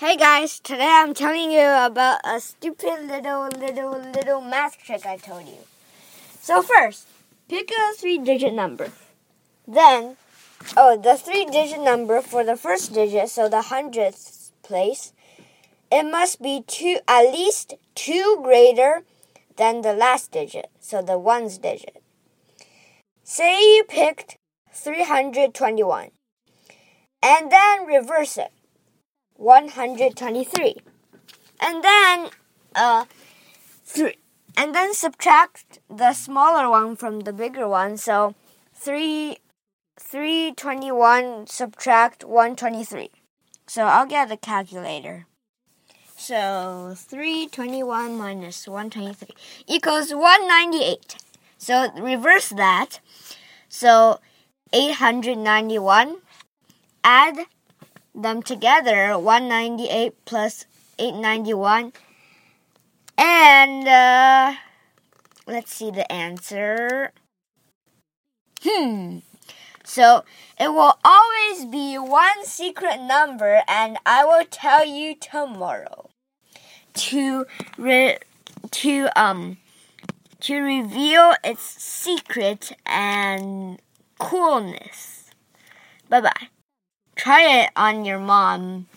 Hey guys, today I'm telling you about a stupid little, little, little math trick I told you. So, first, pick a three digit number. Then, oh, the three digit number for the first digit, so the hundredth place, it must be two, at least two greater than the last digit, so the ones digit. Say you picked 321, and then reverse it. 123. And then uh three and then subtract the smaller one from the bigger one. So 3 321 subtract 123. So I'll get a calculator. So 321 minus 123 equals 198. So reverse that. So 891 add them together 198 plus 891 and uh, let's see the answer. Hmm. So it will always be one secret number and i will tell you tomorrow to re- to um to reveal its secret and coolness. Bye bye Try it on your mom.